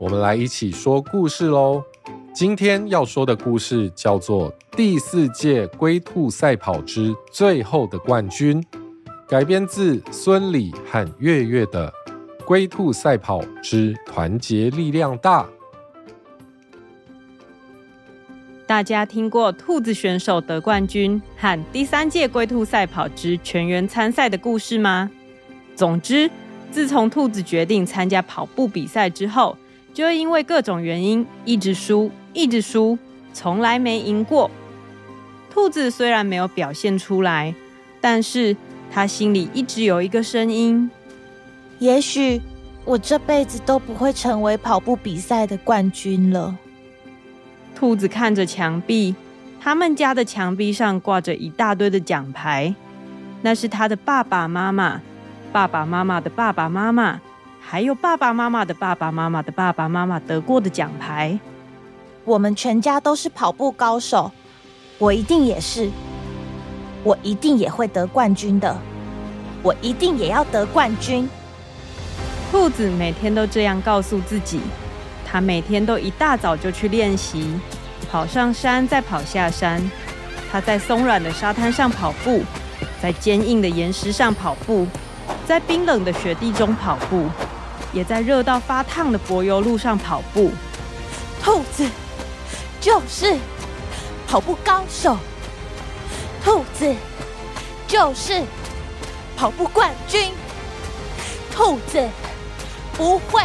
我们来一起说故事喽！今天要说的故事叫做《第四届龟兔赛跑之最后的冠军》，改编自孙礼和月月的《龟兔赛跑之团结力量大》。大家听过兔子选手得冠军和第三届龟兔赛跑之全员参赛的故事吗？总之，自从兔子决定参加跑步比赛之后，就因为各种原因，一直输，一直输，从来没赢过。兔子虽然没有表现出来，但是他心里一直有一个声音：也许我这辈子都不会成为跑步比赛的冠军了。兔子看着墙壁，他们家的墙壁上挂着一大堆的奖牌，那是他的爸爸妈妈、爸爸妈妈的爸爸妈妈。还有爸爸妈妈的爸爸妈妈的爸爸妈妈得过的奖牌，我们全家都是跑步高手，我一定也是，我一定也会得冠军的，我一定也要得冠军。兔子每天都这样告诉自己，他每天都一大早就去练习，跑上山再跑下山，他在松软的沙滩上跑步，在坚硬的岩石上跑步，在冰冷的雪地中跑步。也在热到发烫的柏油路上跑步，兔子就是跑步高手，兔子就是跑步冠军，兔子不会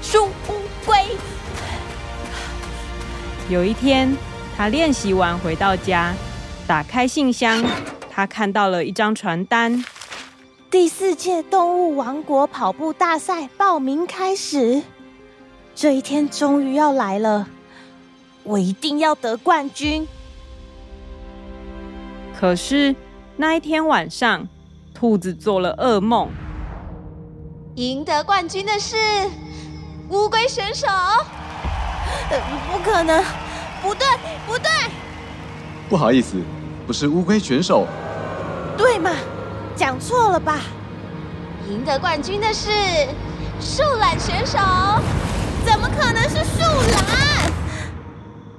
输乌龟。有一天，他练习完回到家，打开信箱，他看到了一张传单。第四届动物王国跑步大赛报名开始，这一天终于要来了，我一定要得冠军。可是那一天晚上，兔子做了噩梦，赢得冠军的是乌龟选手。呃，不可能，不对，不对，不好意思，不是乌龟选手，对吗？讲错了吧？赢得冠军的是树懒选手，怎么可能是树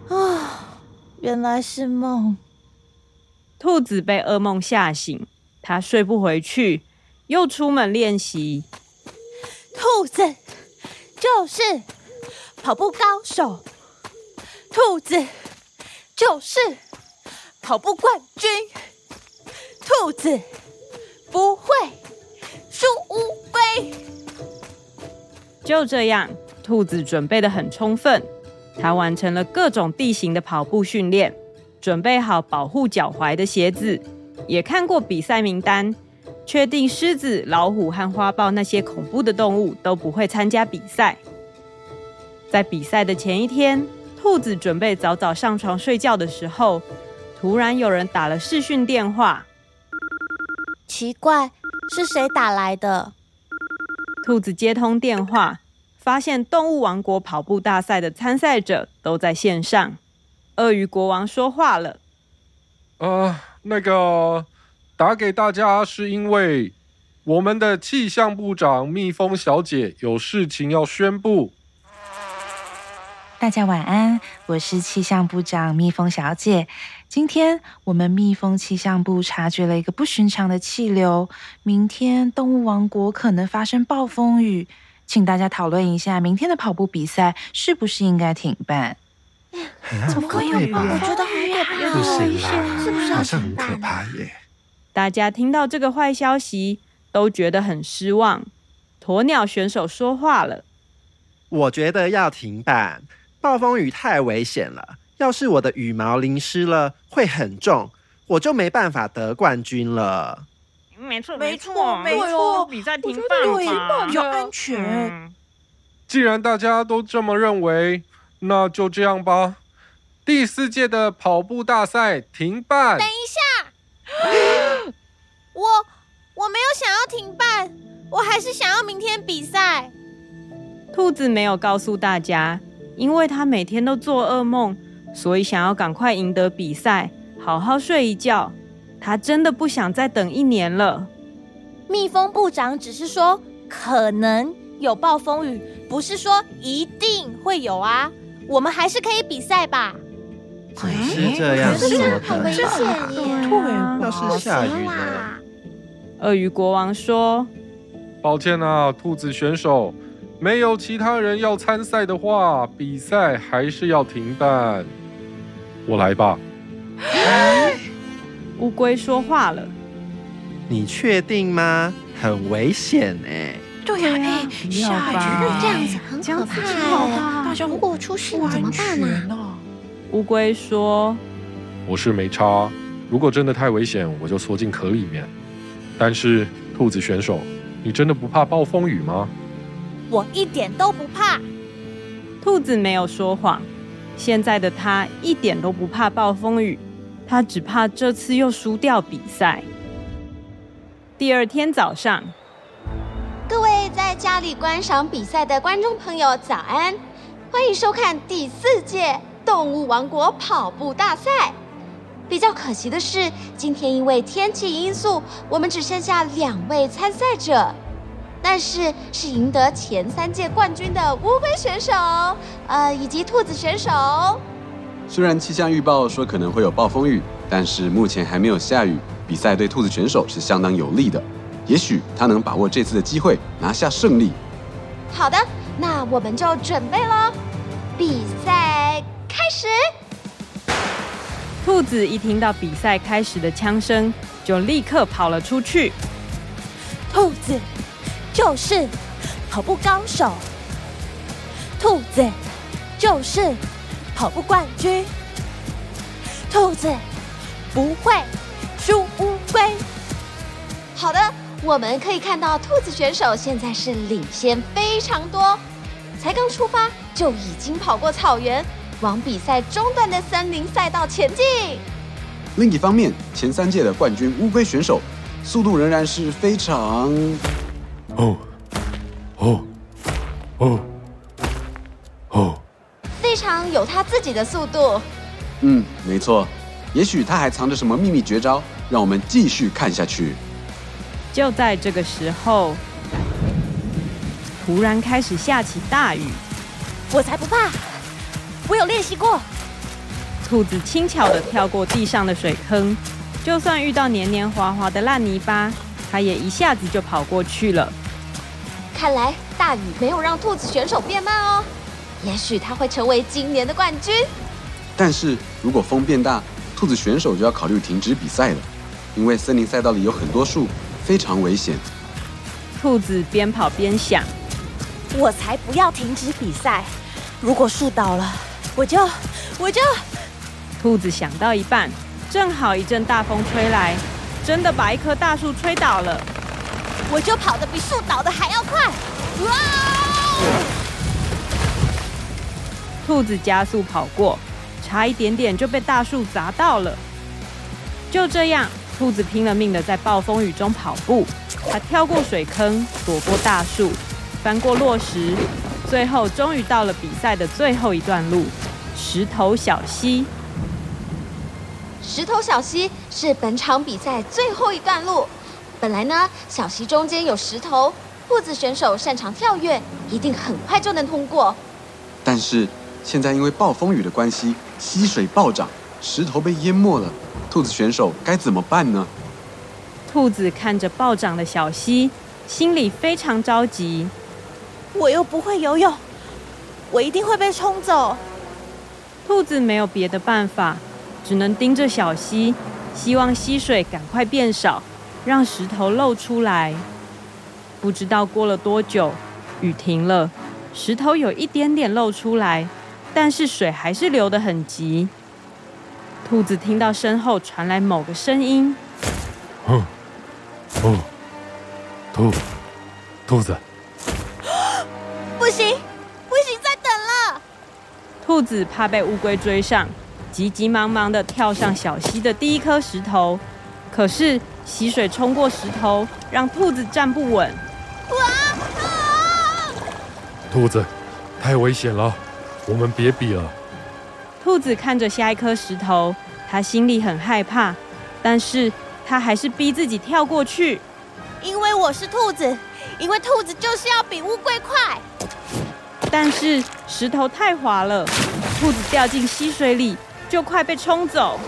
懒？啊，原来是梦。兔子被噩梦吓醒，它睡不回去，又出门练习。兔子就是跑步高手，兔子就是跑步冠军，兔子。不会输乌龟。就这样，兔子准备的很充分。它完成了各种地形的跑步训练，准备好保护脚踝的鞋子，也看过比赛名单，确定狮子、老虎和花豹那些恐怖的动物都不会参加比赛。在比赛的前一天，兔子准备早早上床睡觉的时候，突然有人打了视讯电话。奇怪，是谁打来的？兔子接通电话，发现动物王国跑步大赛的参赛者都在线上。鳄鱼国王说话了：“呃，那个打给大家是因为我们的气象部长蜜蜂小姐有事情要宣布。”大家晚安，我是气象部长蜜蜂小姐。今天我们蜜蜂气象部察觉了一个不寻常的气流，明天动物王国可能发生暴风雨，请大家讨论一下，明天的跑步比赛是不是应该停办？怎么会有？我觉得很可怕，啦，是不是好像很可怕耶？大家听到这个坏消息，都觉得很失望。鸵鸟选手说话了：“我觉得要停办。”暴风雨太危险了，要是我的羽毛淋湿了，会很重，我就没办法得冠军了。没错，没错，没错，比赛停办吧，比较安全。既然大家都这么认为，那就这样吧。第四届的跑步大赛停办。等一下，我我没有想要停办，我还是想要明天比赛。兔子没有告诉大家，因为他每天都做噩梦，所以想要赶快赢得比赛，好好睡一觉。他真的不想再等一年了。蜜蜂部长只是说可能有暴风雨，不是说一定会有啊。我们还是可以比赛吧？只是这样说的，很危险耶！是下雨了。鳄鱼国王说：“抱歉啊，兔子选手，没有其他人要参赛的话，比赛还是要停办。我来吧。”乌龟说话了：“你确定吗？很危险哎！对呀，哎，下雨这样子很可怕哎！大家如果出事怎么办呢？”乌龟说：“我是没差，如果真的太危险，我就缩进壳里面。但是，兔子选手，你真的不怕暴风雨吗？”我一点都不怕。兔子没有说谎，现在的他一点都不怕暴风雨。他只怕这次又输掉比赛。第二天早上，各位在家里观赏比赛的观众朋友，早安！欢迎收看第四届动物王国跑步大赛。比较可惜的是，今天因为天气因素，我们只剩下两位参赛者。但是是赢得前三届冠军的乌龟选手，呃，以及兔子选手。虽然气象预报说可能会有暴风雨，但是目前还没有下雨，比赛对兔子选手是相当有利的。也许他能把握这次的机会拿下胜利。好的，那我们就准备喽，比赛开始。兔子一听到比赛开始的枪声，就立刻跑了出去。兔子就是跑步高手，兔子就是。跑步冠军，兔子不会输乌龟。好的，我们可以看到兔子选手现在是领先非常多，才刚出发就已经跑过草原，往比赛中段的森林赛道前进。另一方面，前三届的冠军乌龟选手速度仍然是非常……哦，哦，哦。有他自己的速度。嗯，没错。也许他还藏着什么秘密绝招，让我们继续看下去。就在这个时候，突然开始下起大雨。我才不怕！我有练习过。兔子轻巧的跳过地上的水坑，就算遇到黏黏滑滑的烂泥巴，它也一下子就跑过去了。看来大雨没有让兔子选手变慢哦。也许他会成为今年的冠军，但是如果风变大，兔子选手就要考虑停止比赛了，因为森林赛道里有很多树，非常危险。兔子边跑边想：“我才不要停止比赛！如果树倒了，我就我就……”兔子想到一半，正好一阵大风吹来，真的把一棵大树吹倒了。我就跑得比树倒的还要快！哇！兔子加速跑过，差一点点就被大树砸到了。就这样，兔子拼了命的在暴风雨中跑步。它跳过水坑，躲过大树，翻过落石，最后终于到了比赛的最后一段路——石头小溪。石头小溪是本场比赛最后一段路。本来呢，小溪中间有石头，兔子选手擅长跳跃，一定很快就能通过。但是。现在因为暴风雨的关系，溪水暴涨，石头被淹没了。兔子选手该怎么办呢？兔子看着暴涨的小溪，心里非常着急。我又不会游泳，我一定会被冲走。兔子没有别的办法，只能盯着小溪，希望溪水赶快变少，让石头露出来。不知道过了多久，雨停了，石头有一点点露出来。但是水还是流得很急。兔子听到身后传来某个声音：“嗯，哦，兔，兔子，不行，不行，再等了。”兔子怕被乌龟追上，急急忙忙地跳上小溪的第一颗石头。可是溪水冲过石头，让兔子站不稳。哇！啊！兔子，太危险了，我们别比了。兔子看着下一颗石头，它心里很害怕，但是它还是逼自己跳过去。因为我是兔子，因为兔子就是要比乌龟快。但是石头太滑了，兔子掉进溪水里，就快被冲走。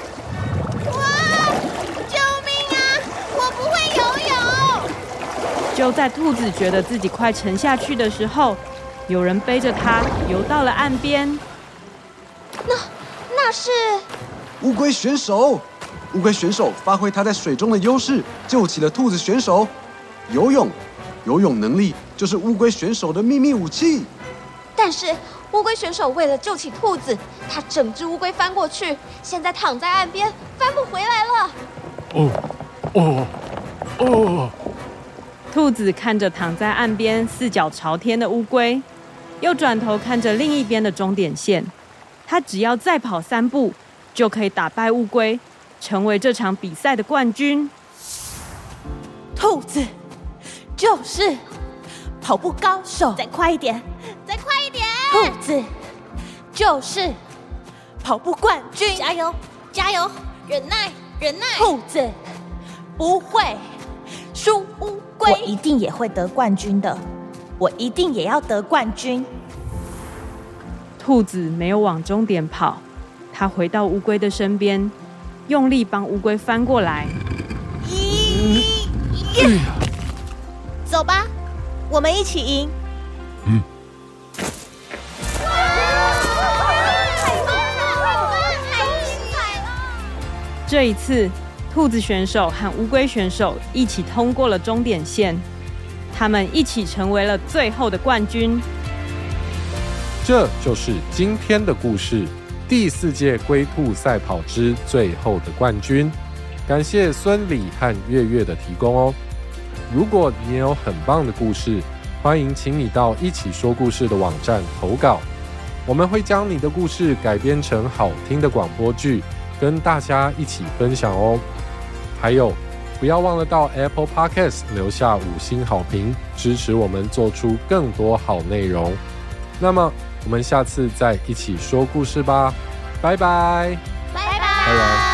就在兔子觉得自己快沉下去的时候，有人背着它游到了岸边。那那是乌龟选手。乌龟选手发挥他在水中的优势，救起了兔子选手。游泳，游泳能力就是乌龟选手的秘密武器。但是乌龟选手为了救起兔子，他整只乌龟翻过去，现在躺在岸边，翻不回来了。哦哦哦！兔子看着躺在岸边四脚朝天的乌龟，又转头看着另一边的终点线。它只要再跑三步，就可以打败乌龟，成为这场比赛的冠军。兔子就是跑步高手，再快一点，再快一点！兔子就是跑步冠军，加油，加油！忍耐，忍耐！兔子不会输乌龟，我一定也会得冠军的，我一定也要得冠军。兔子没有往终点跑，它回到乌龟的身边，用力帮乌龟翻过来。一，走吧，我们一起赢。嗯。这一次，兔子选手和乌龟选手一起通过了终点线，他们一起成为了最后的冠军。这就是今天的故事，第四届龟兔赛跑之最后的冠军。感谢孙礼和月月的提供哦。如果你有很棒的故事，欢迎请你到一起说故事的网站投稿，我们会将你的故事改编成好听的广播剧，跟大家一起分享哦。还有，不要忘了到 Apple Podcast 留下五星好评，支持我们做出更多好内容。那么。我们下次再一起说故事吧，拜拜，拜拜，拜拜。